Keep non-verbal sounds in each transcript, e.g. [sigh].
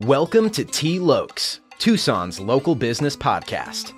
Welcome to T Lokes, Tucson's local business podcast.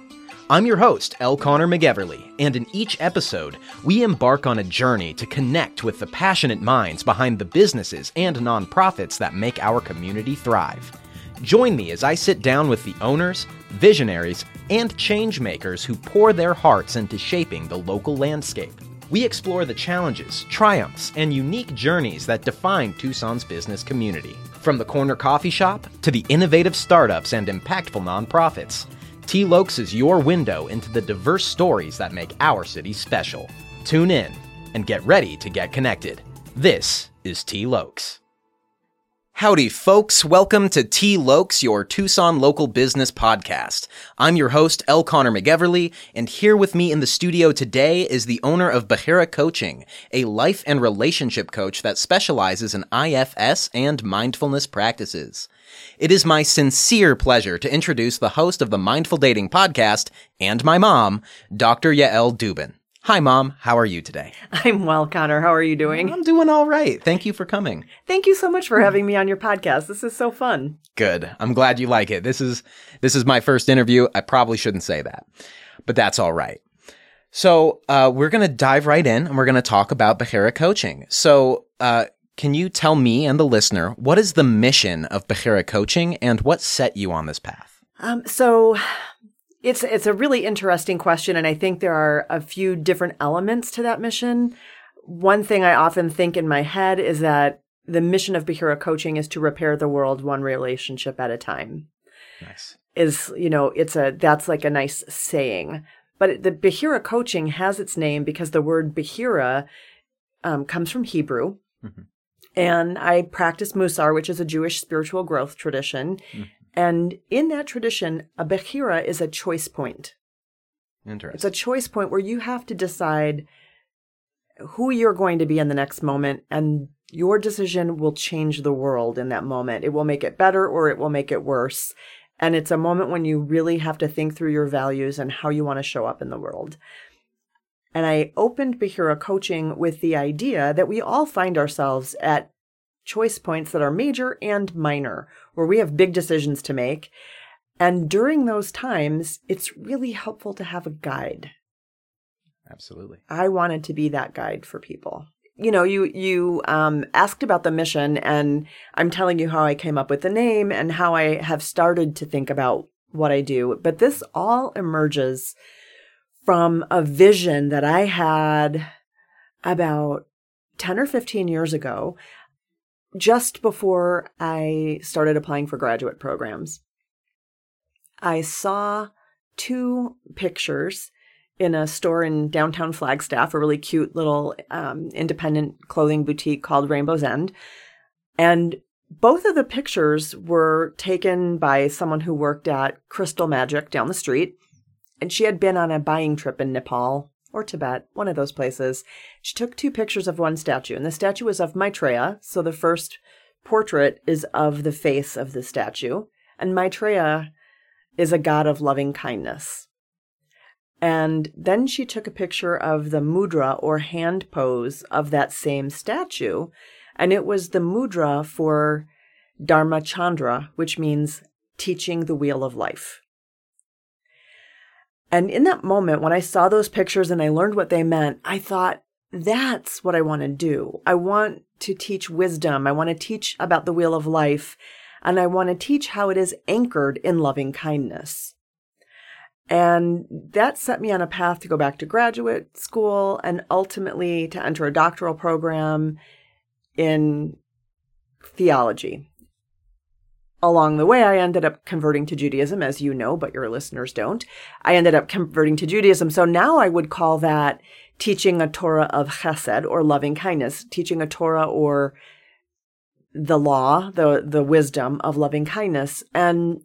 I'm your host, L. Connor McEverly, and in each episode, we embark on a journey to connect with the passionate minds behind the businesses and nonprofits that make our community thrive. Join me as I sit down with the owners, visionaries, and change makers who pour their hearts into shaping the local landscape. We explore the challenges, triumphs, and unique journeys that define Tucson's business community. From the corner coffee shop to the innovative startups and impactful nonprofits, T Lokes is your window into the diverse stories that make our city special. Tune in and get ready to get connected. This is T Lokes. Howdy, folks. Welcome to T Lokes, your Tucson local business podcast. I'm your host, L. Connor McEverly, and here with me in the studio today is the owner of Bechira Coaching, a life and relationship coach that specializes in IFS and mindfulness practices. It is my sincere pleasure to introduce the host of the Mindful Dating podcast and my mom, Dr. Yael Dubin. Hi, Mom. How are you today? I'm well, Connor. How are you doing? I'm doing all right. Thank you for coming. Thank you so much for having me on your podcast. This is so fun. Good. I'm glad you like it. This is this is my first interview. I probably shouldn't say that, but that's all right. So uh, we're gonna dive right in, and we're gonna talk about Bechira coaching. So. Uh, can you tell me and the listener what is the mission of Bechira Coaching and what set you on this path? Um, so it's it's a really interesting question, and I think there are a few different elements to that mission. One thing I often think in my head is that the mission of Bechira Coaching is to repair the world one relationship at a time. Nice. Is you know it's a that's like a nice saying, but the Bechira Coaching has its name because the word Bechira um, comes from Hebrew. Mm-hmm. And I practice Musar, which is a Jewish spiritual growth tradition. Mm-hmm. And in that tradition, a Bechira is a choice point. Interesting. It's a choice point where you have to decide who you're going to be in the next moment, and your decision will change the world in that moment. It will make it better or it will make it worse. And it's a moment when you really have to think through your values and how you want to show up in the world. And I opened Bechira coaching with the idea that we all find ourselves at choice points that are major and minor, where we have big decisions to make. And during those times, it's really helpful to have a guide. Absolutely. I wanted to be that guide for people. You know, you you um, asked about the mission, and I'm telling you how I came up with the name and how I have started to think about what I do. But this all emerges from a vision that I had about 10 or 15 years ago just before I started applying for graduate programs, I saw two pictures in a store in downtown Flagstaff, a really cute little um, independent clothing boutique called Rainbow's End. And both of the pictures were taken by someone who worked at Crystal Magic down the street. And she had been on a buying trip in Nepal or Tibet, one of those places. She took two pictures of one statue, and the statue was of Maitreya. So the first portrait is of the face of the statue, and Maitreya is a god of loving kindness. And then she took a picture of the mudra or hand pose of that same statue, and it was the mudra for Dharma Chakra, which means teaching the wheel of life. And in that moment, when I saw those pictures and I learned what they meant, I thought, that's what I want to do. I want to teach wisdom. I want to teach about the wheel of life. And I want to teach how it is anchored in loving kindness. And that set me on a path to go back to graduate school and ultimately to enter a doctoral program in theology along the way, I ended up converting to Judaism, as you know, but your listeners don't. I ended up converting to Judaism. So now I would call that teaching a Torah of chesed or loving kindness, teaching a Torah or the law, the the wisdom of loving kindness. And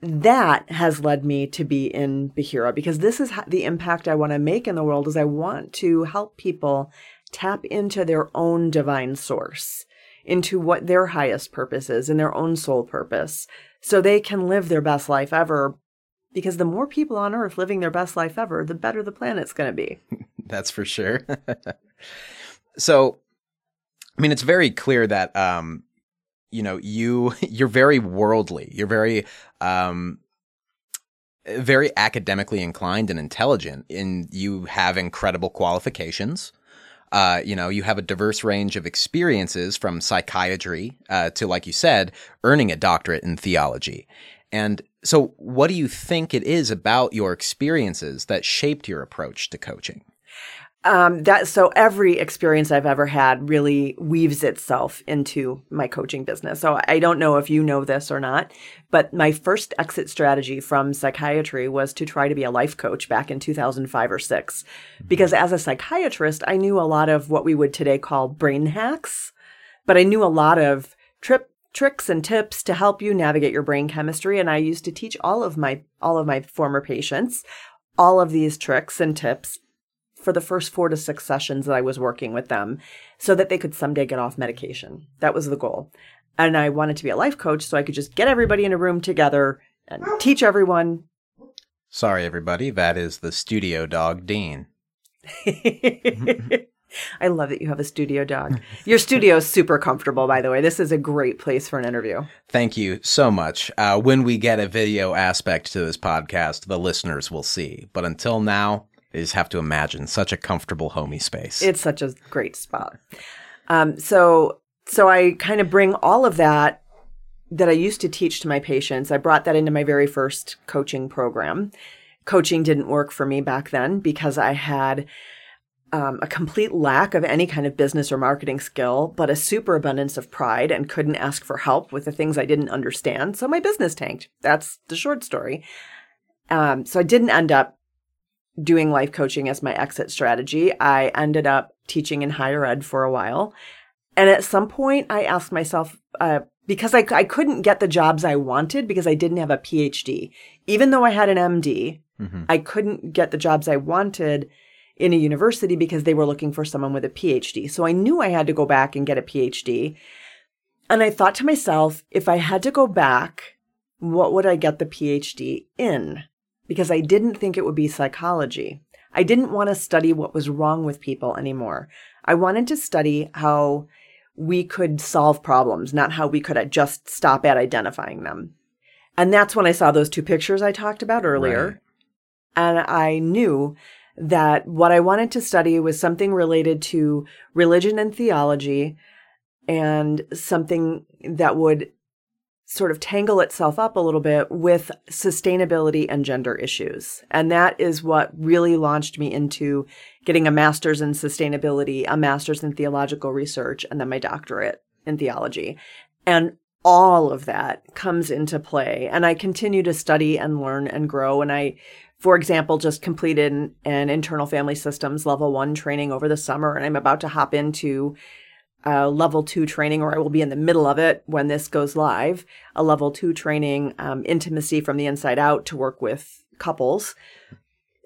that has led me to be in Bechira because this is the impact I want to make in the world is I want to help people tap into their own divine source, into what their highest purpose is and their own soul purpose so they can live their best life ever because the more people on earth living their best life ever, the better the planet's going to be. [laughs] That's for sure. [laughs] so I mean, it's very clear that um, you know you [laughs] you're very worldly. You're very um, very academically inclined and intelligent, and you have incredible qualifications. Uh, you know, you have a diverse range of experiences from psychiatry uh, to, like you said, earning a doctorate in theology. And so, what do you think it is about your experiences that shaped your approach to coaching? Um, that so every experience I've ever had really weaves itself into my coaching business. So I don't know if you know this or not, but my first exit strategy from psychiatry was to try to be a life coach back in 2005 or 6 because as a psychiatrist I knew a lot of what we would today call brain hacks, but I knew a lot of trip tricks and tips to help you navigate your brain chemistry. And I used to teach all of my all of my former patients all of these tricks and tips for the first four to six sessions that I was working with them so that they could someday get off medication. That was the goal. And I wanted to be a life coach so I could just get everybody in a room together and teach everyone. Sorry, everybody. That is the studio dog, Dean. [laughs] I love that you have a studio dog. Your studio is super comfortable, by the way. This is a great place for an interview. Thank you so much. Uh, when we get a video aspect to this podcast, the listeners will see. But until now, I just have to imagine such a comfortable, homey space. It's such a great spot. Um, so, so I kind of bring all of that that I used to teach to my patients. I brought that into my very first coaching program. Coaching didn't work for me back then because I had um, a complete lack of any kind of business or marketing skill, but a superabundance of pride and couldn't ask for help with the things I didn't understand. So my business tanked. That's the short story. Um, so I didn't end up doing life coaching as my exit strategy. I ended up teaching in higher ed for a while. And at some point, I asked myself, uh, because I, I couldn't get the jobs I wanted because I didn't have a PhD. Even though I had an MD, mm-hmm. I couldn't get the jobs I wanted in a university because they were looking for someone with a PhD. So I knew I had to go back and get a PhD. And I thought to myself, if I had to go back, what would I get the PhD in? Because I didn't think it would be psychology. I didn't want to study what was wrong with people anymore. I wanted to study how we could solve problems, not how we could uh, just stop at identifying them. And that's when I saw those two pictures I talked about earlier. Right. And I knew that what I wanted to study was something related to religion and theology and something that would sort of tangle itself up a little bit with sustainability and gender issues. And that is what really launched me into getting a master's in sustainability, a master's in theological research, and then my doctorate in theology. And all of that comes into play. And I continue to study and learn and grow. And I, for example, just completed an, an internal family systems level one training over the summer, and I'm about to hop into a level two training, or I will be in the middle of it when this goes live, a level two training, um, intimacy from the inside out to work with couples.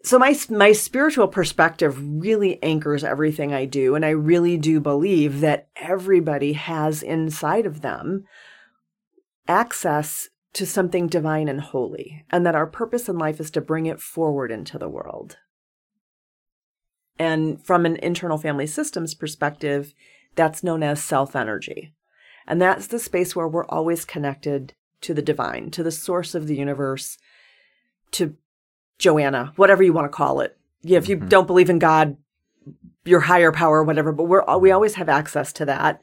So my my spiritual perspective really anchors everything I do, and I really do believe that everybody has inside of them access to something divine and holy, and that our purpose in life is to bring it forward into the world. And from an internal family systems perspective, that's known as self energy. And that's the space where we're always connected to the divine, to the source of the universe, to Joanna, whatever you want to call it. Yeah, if you mm-hmm. don't believe in God, your higher power, whatever, but we're we always have access to that.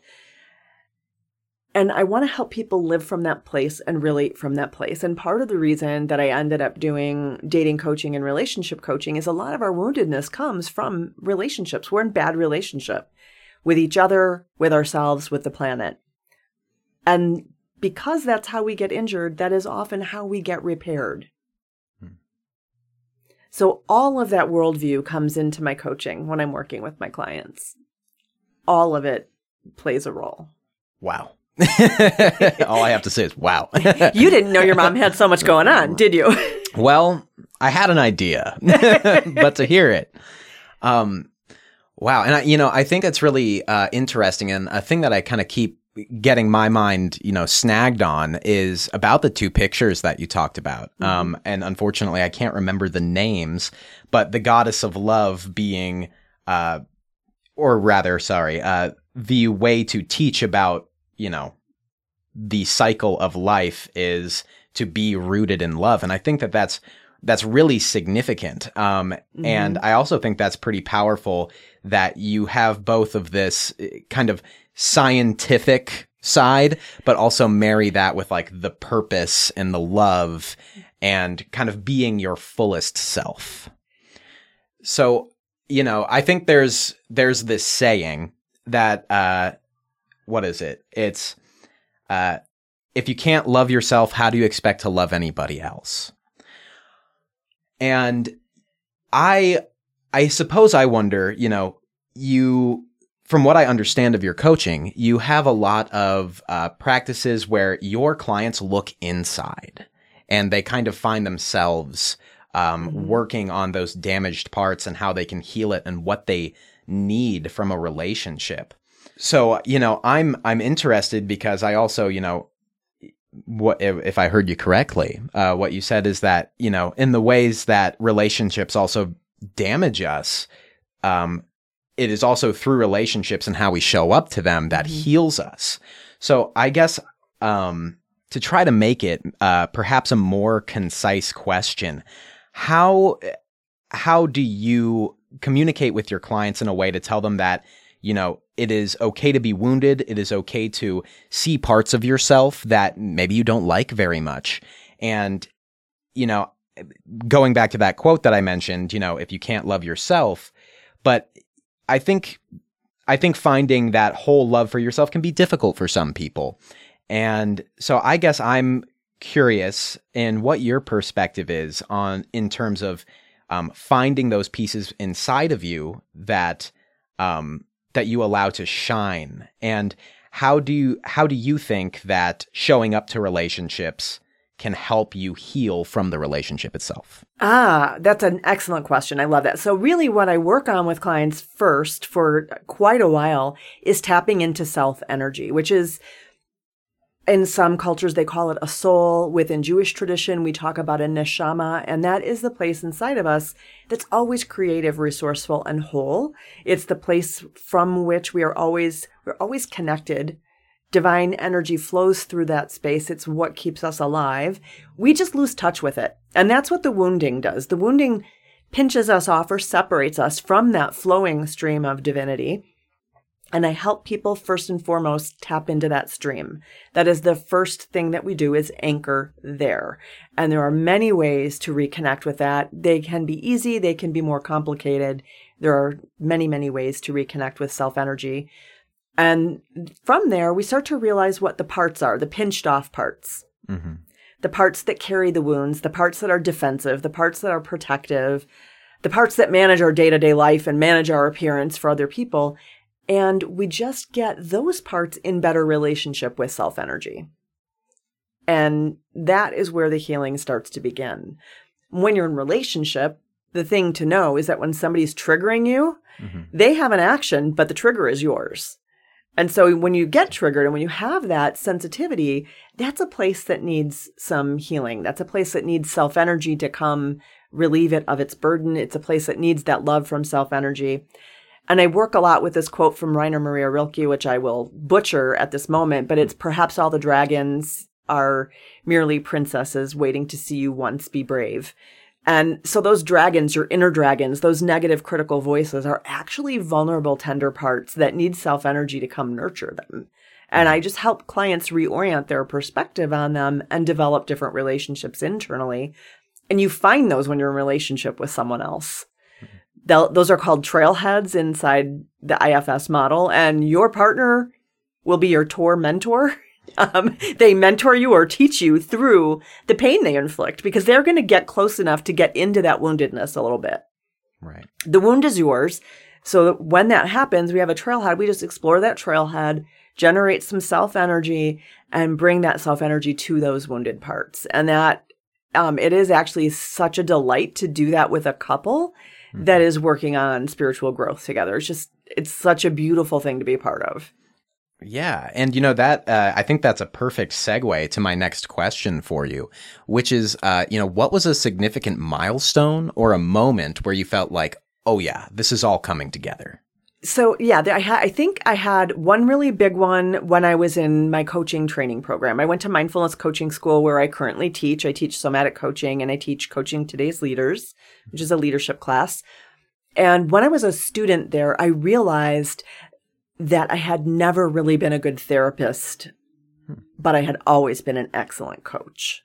And I want to help people live from that place and relate from that place. And part of the reason that I ended up doing dating coaching and relationship coaching is a lot of our woundedness comes from relationships. We're in bad relationship with each other, with ourselves, with the planet. And because that's how we get injured, that is often how we get repaired. Hmm. So all of that worldview comes into my coaching when I'm working with my clients. All of it plays a role. Wow. [laughs] All I have to say is wow. [laughs] you didn't know your mom had so much going on, did you? well, I had an idea, [laughs] but to hear it, um, wow. And I, you know, I think it's really uh, interesting, and a thing that I kind of keep getting my mind, you know, snagged on is about the two pictures that you talked about. Mm-hmm. Um, and unfortunately, I can't remember the names, but the goddess of love being, uh, or rather, sorry, uh, the way to teach about, you know, the cycle of life is to be rooted in love. And I think that that's, that's really significant. Um, mm-hmm. and I also think that's pretty powerful that you have both of this eh, kind of scientific side, but also marry that with like the purpose and the love and kind of being your fullest self. So, you know, I think there's there's this saying that uh what is it? It's uh if you can't love yourself, how do you expect to love anybody else? And I I suppose I wonder, you know, you from what I understand of your coaching, you have a lot of uh, practices where your clients look inside and they kind of find themselves um, mm-hmm. working on those damaged parts and how they can heal it and what they need from a relationship. So, you know, I'm I'm interested because I also, you know, what if, if I heard you correctly, uh, what you said is that you know, in the ways that relationships also damage us, um, it is also through relationships and how we show up to them that mm-hmm. heals us. So I guess um, to try to make it uh, perhaps a more concise question, how how do you communicate with your clients in a way to tell them that you know it is okay to be wounded, it is okay to see parts of yourself that maybe you don't like very much, and you know going back to that quote that I mentioned, you know, if you can't love yourself, but I think I think finding that whole love for yourself can be difficult for some people. And so I guess I'm curious in what your perspective is on in terms of um, finding those pieces inside of you that um, that you allow to shine and how do you how do you think that showing up to relationships can help you heal from the relationship itself? Ah, that's an excellent question. I love that. So, really, what I work on with clients first for quite a while is tapping into self energy, which is in some cultures, they call it a soul. Within Jewish tradition, we talk about a neshama, and that is the place inside of us that's always creative, resourceful, and whole. It's the place from which we are always, we're always connected divine energy flows through that space. It's what keeps us alive. We just lose touch with it. And that's what the wounding does. The wounding pinches us off or separates us from that flowing stream of divinity. And I help people first and foremost tap into that stream. That is the first thing that we do is anchor there. And there are many ways to reconnect with that. They can be easy. They can be more complicated. There are many, many ways to reconnect with self energy. And from there, we start to realize what the parts are the pinched off parts, mm-hmm. the parts that carry the wounds, the parts that are defensive, the parts that are protective, the parts that manage our day to day life and manage our appearance for other people. And we just get those parts in better relationship with self energy. And that is where the healing starts to begin. When you're in relationship, the thing to know is that when somebody's triggering you, mm-hmm. they have an action, but the trigger is yours. And so when you get triggered and when you have that sensitivity, that's a place that needs some healing. That's a place that needs self energy to come relieve it of its burden. It's a place that needs that love from self energy. And I work a lot with this quote from Rainer Maria Rilke, which I will butcher at this moment, but it's perhaps all the dragons are merely princesses waiting to see you once be brave. And so those dragons, your inner dragons, those negative critical voices are actually vulnerable, tender parts that need self energy to come nurture them. And mm-hmm. I just help clients reorient their perspective on them and develop different relationships internally. And you find those when you're in relationship with someone else. Mm-hmm. those are called trailheads inside the IFS model. And your partner will be your tour mentor. [laughs] Um, they mentor you or teach you through the pain they inflict because they're going to get close enough to get into that woundedness a little bit. Right. The wound is yours. So when that happens, we have a trailhead. We just explore that trailhead, generate some self energy, and bring that self energy to those wounded parts. And that um, it is actually such a delight to do that with a couple mm-hmm. that is working on spiritual growth together. It's just, it's such a beautiful thing to be a part of. Yeah. And, you know, that, uh, I think that's a perfect segue to my next question for you, which is, uh, you know, what was a significant milestone or a moment where you felt like, oh, yeah, this is all coming together? So yeah, I, ha- I think I had one really big one when I was in my coaching training program. I went to mindfulness coaching school where I currently teach. I teach somatic coaching and I teach coaching today's leaders, which is a leadership class. And when I was a student there, I realized that I had never really been a good therapist, hmm. but I had always been an excellent coach.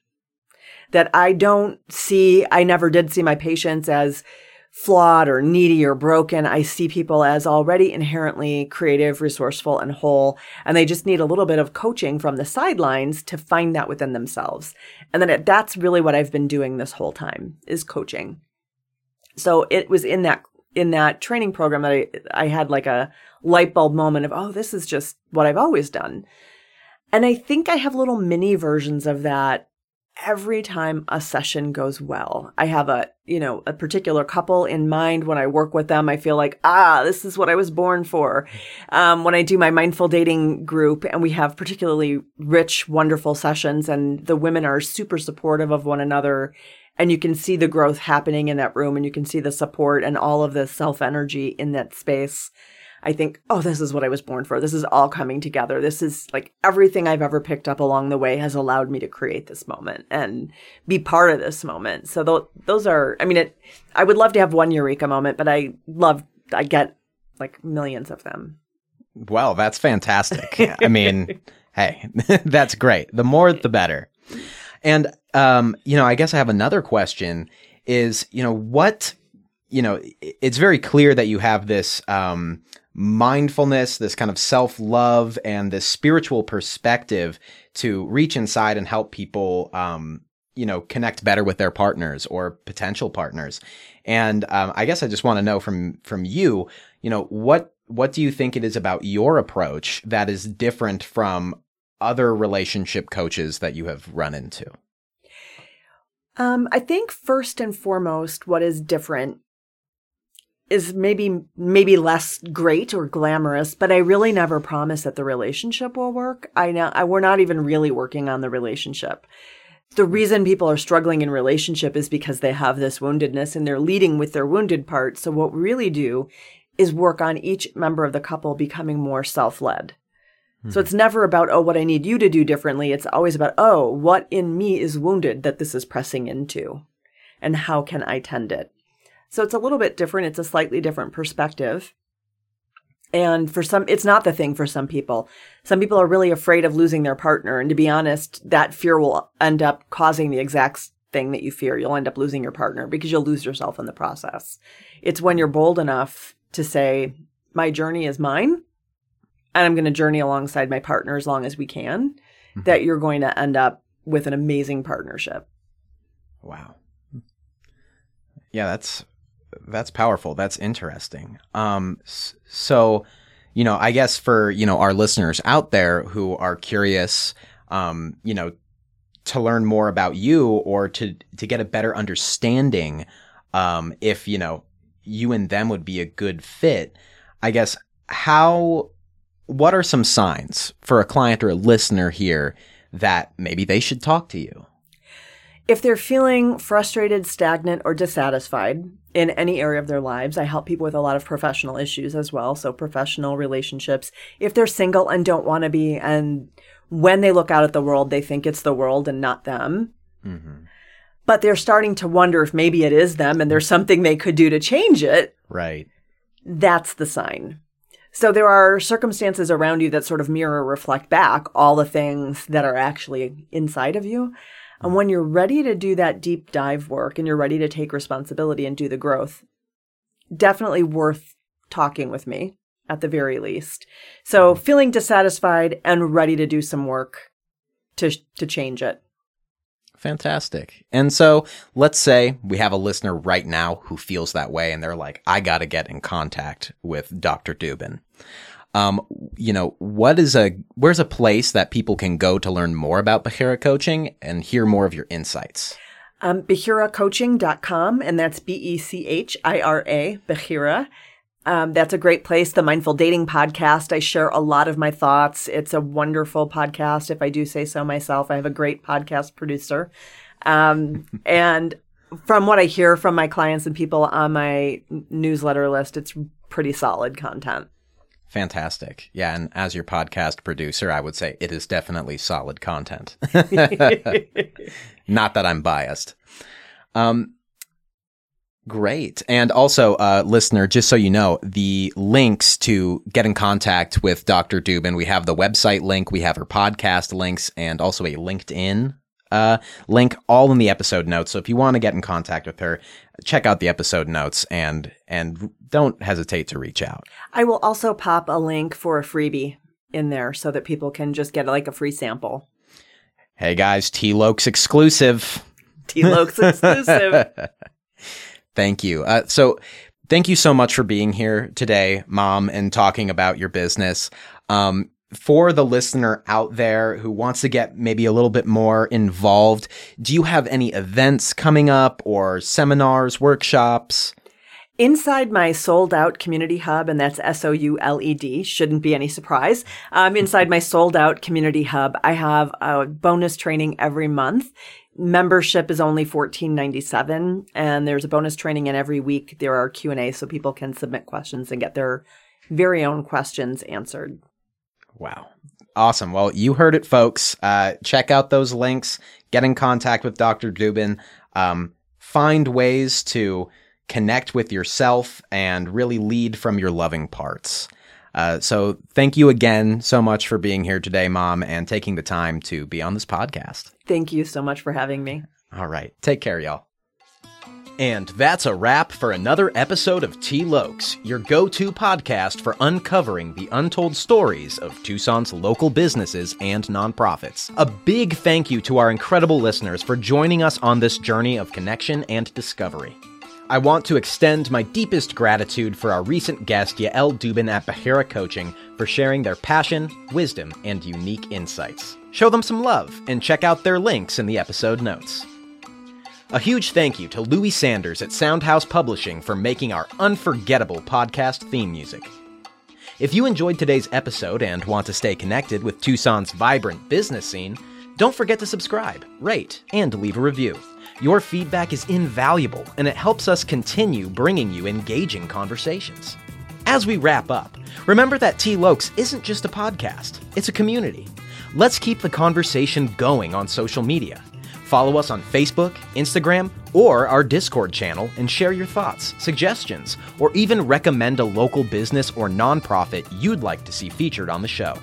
That I don't see, I never did see my patients as flawed or needy or broken. I see people as already inherently creative, resourceful, and whole. And they just need a little bit of coaching from the sidelines to find that within themselves. And then it, that's really what I've been doing this whole time is coaching. So it was in that in that training program that I, I had like a light bulb moment of, oh, this is just what I've always done. And I think I have little mini versions of that every time a session goes well. I have a, you know, a particular couple in mind when I work with them. I feel like, ah, this is what I was born for. Um, when I do my mindful dating group and we have particularly rich, wonderful sessions and the women are super supportive of one another and you can see the growth happening in that room and you can see the support and all of the self energy in that space. I think, oh, this is what I was born for. This is all coming together. This is like everything I've ever picked up along the way has allowed me to create this moment and be part of this moment. So th- those are, I mean, it, I would love to have one eureka moment, but I love, I get like millions of them. Well, that's fantastic. [laughs] I mean, hey, [laughs] that's great. The more, the better. And, um, you know, I guess I have another question is, you know, what, you know, it's very clear that you have this, um, mindfulness, this kind of self love, and this spiritual perspective to reach inside and help people, um, you know, connect better with their partners or potential partners. And um, I guess I just want to know from from you, you know, what what do you think it is about your approach that is different from other relationship coaches that you have run into? Um, I think first and foremost, what is different is maybe maybe less great or glamorous, but I really never promise that the relationship will work. I know I, we're not even really working on the relationship. The reason people are struggling in relationship is because they have this woundedness and they're leading with their wounded part. So what we really do is work on each member of the couple becoming more self-led. So it's never about, oh, what I need you to do differently. It's always about, oh, what in me is wounded that this is pressing into and how can I tend it? So it's a little bit different. It's a slightly different perspective. And for some, it's not the thing for some people. Some people are really afraid of losing their partner. And to be honest, that fear will end up causing the exact thing that you fear. You'll end up losing your partner because you'll lose yourself in the process. It's when you're bold enough to say, my journey is mine and I'm going to journey alongside my partner as long as we can, mm-hmm. that you're going to end up with an amazing partnership. Wow. Yeah, that's that's powerful. That's interesting. Um, so, you know, I guess for you know our listeners out there who are curious, um, you know, to learn more about you or to to get a better understanding, um, if you know you and them would be a good fit, I guess how what are some signs for a client or a listener here that maybe they should talk to you? If they're feeling frustrated, stagnant, or dissatisfied in any area of their lives, I help people with a lot of professional issues as well. So, professional relationships. If they're single and don't want to be, and when they look out at the world, they think it's the world and not them. Mm-hmm. But they're starting to wonder if maybe it is them and there's something they could do to change it. Right. That's the sign. So there are circumstances around you that sort of mirror reflect back all the things that are actually inside of you. And when you're ready to do that deep dive work and you're ready to take responsibility and do the growth, definitely worth talking with me at the very least. So feeling dissatisfied and ready to do some work to to change it. Fantastic. And so let's say we have a listener right now who feels that way and they're like, I got to get in contact with Dr. Dubin. Um, you know, what is a where's a place that people can go to learn more about Bechira coaching and hear more of your insights? Um, BechiraCoaching.com, and that's B E C H I R A, Bechira. Um, that's a great place. The Mindful Dating podcast. I share a lot of my thoughts. It's a wonderful podcast, if I do say so myself. I have a great podcast producer. Um, [laughs] and from what I hear from my clients and people on my newsletter list, it's pretty solid content. Fantastic. Yeah. And as your podcast producer, I would say it is definitely solid content. [laughs] [laughs] Not that I'm biased. Um, Great. And also, uh, listener, just so you know, the links to get in contact with Dr. Dubin, we have the website link, we have her podcast links, and also a LinkedIn uh, link all in the episode notes. So if you want to get in contact with her, check out the episode notes and and don't hesitate to reach out. I will also pop a link for a freebie in there so that people can just get like a free sample. Hey guys, T Lokes exclusive. T Lokes exclusive. [laughs] Thank you. Uh, so, thank you so much for being here today, Mom, and talking about your business. Um, for the listener out there who wants to get maybe a little bit more involved, do you have any events coming up or seminars, workshops? Inside my Souled Out community hub, and that's S O U L E D, shouldn't be any surprise. Um, inside my Souled Out community hub, I have a bonus training every month membership is only $14.97 and there's a bonus training and every week. There are q&a so people can submit questions and get their very own questions answered. Wow. Awesome. Well you heard it folks. Uh, check out those links. Get in contact with dr dubin. Um, find ways to connect with yourself and really lead from your loving parts uh, so thank you again so much for being here today, Mom, and taking the time to be on this podcast. Thank you so much for having me. All right. Take care, y'all. And that's a wrap for another episode of T Lokes, your go to podcast for uncovering the untold stories of Tucson's local businesses and nonprofits. A big thank you to our incredible listeners for joining us on this journey of connection and discovery. I want to extend my deepest gratitude for our recent guest, Yael Dubin at Bechira Coaching, for sharing their passion, wisdom, and unique insights. Show them some love and check out their links in the episode notes. A huge thank you to Louie Sanders at Soundhouse Publishing for making our unforgettable podcast theme music. If you enjoyed today's episode and want to stay connected with Tucson's vibrant business scene, don't forget to subscribe, rate, and leave a review. Your feedback is invaluable and it helps us continue bringing you engaging conversations. As we wrap up, remember that T Lokes isn't just a podcast, it's a community. Let's keep the conversation going on social media. Follow us on Facebook, Instagram, or our Discord channel and share your thoughts, suggestions, or even recommend a local business or nonprofit you'd like to see featured on the show.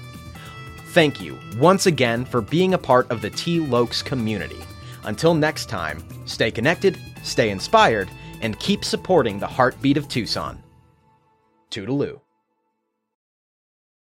Thank you once again for being a part of the T Lokes community. Until next time, stay connected, stay inspired, and keep supporting the heartbeat of Tucson. Toodaloo.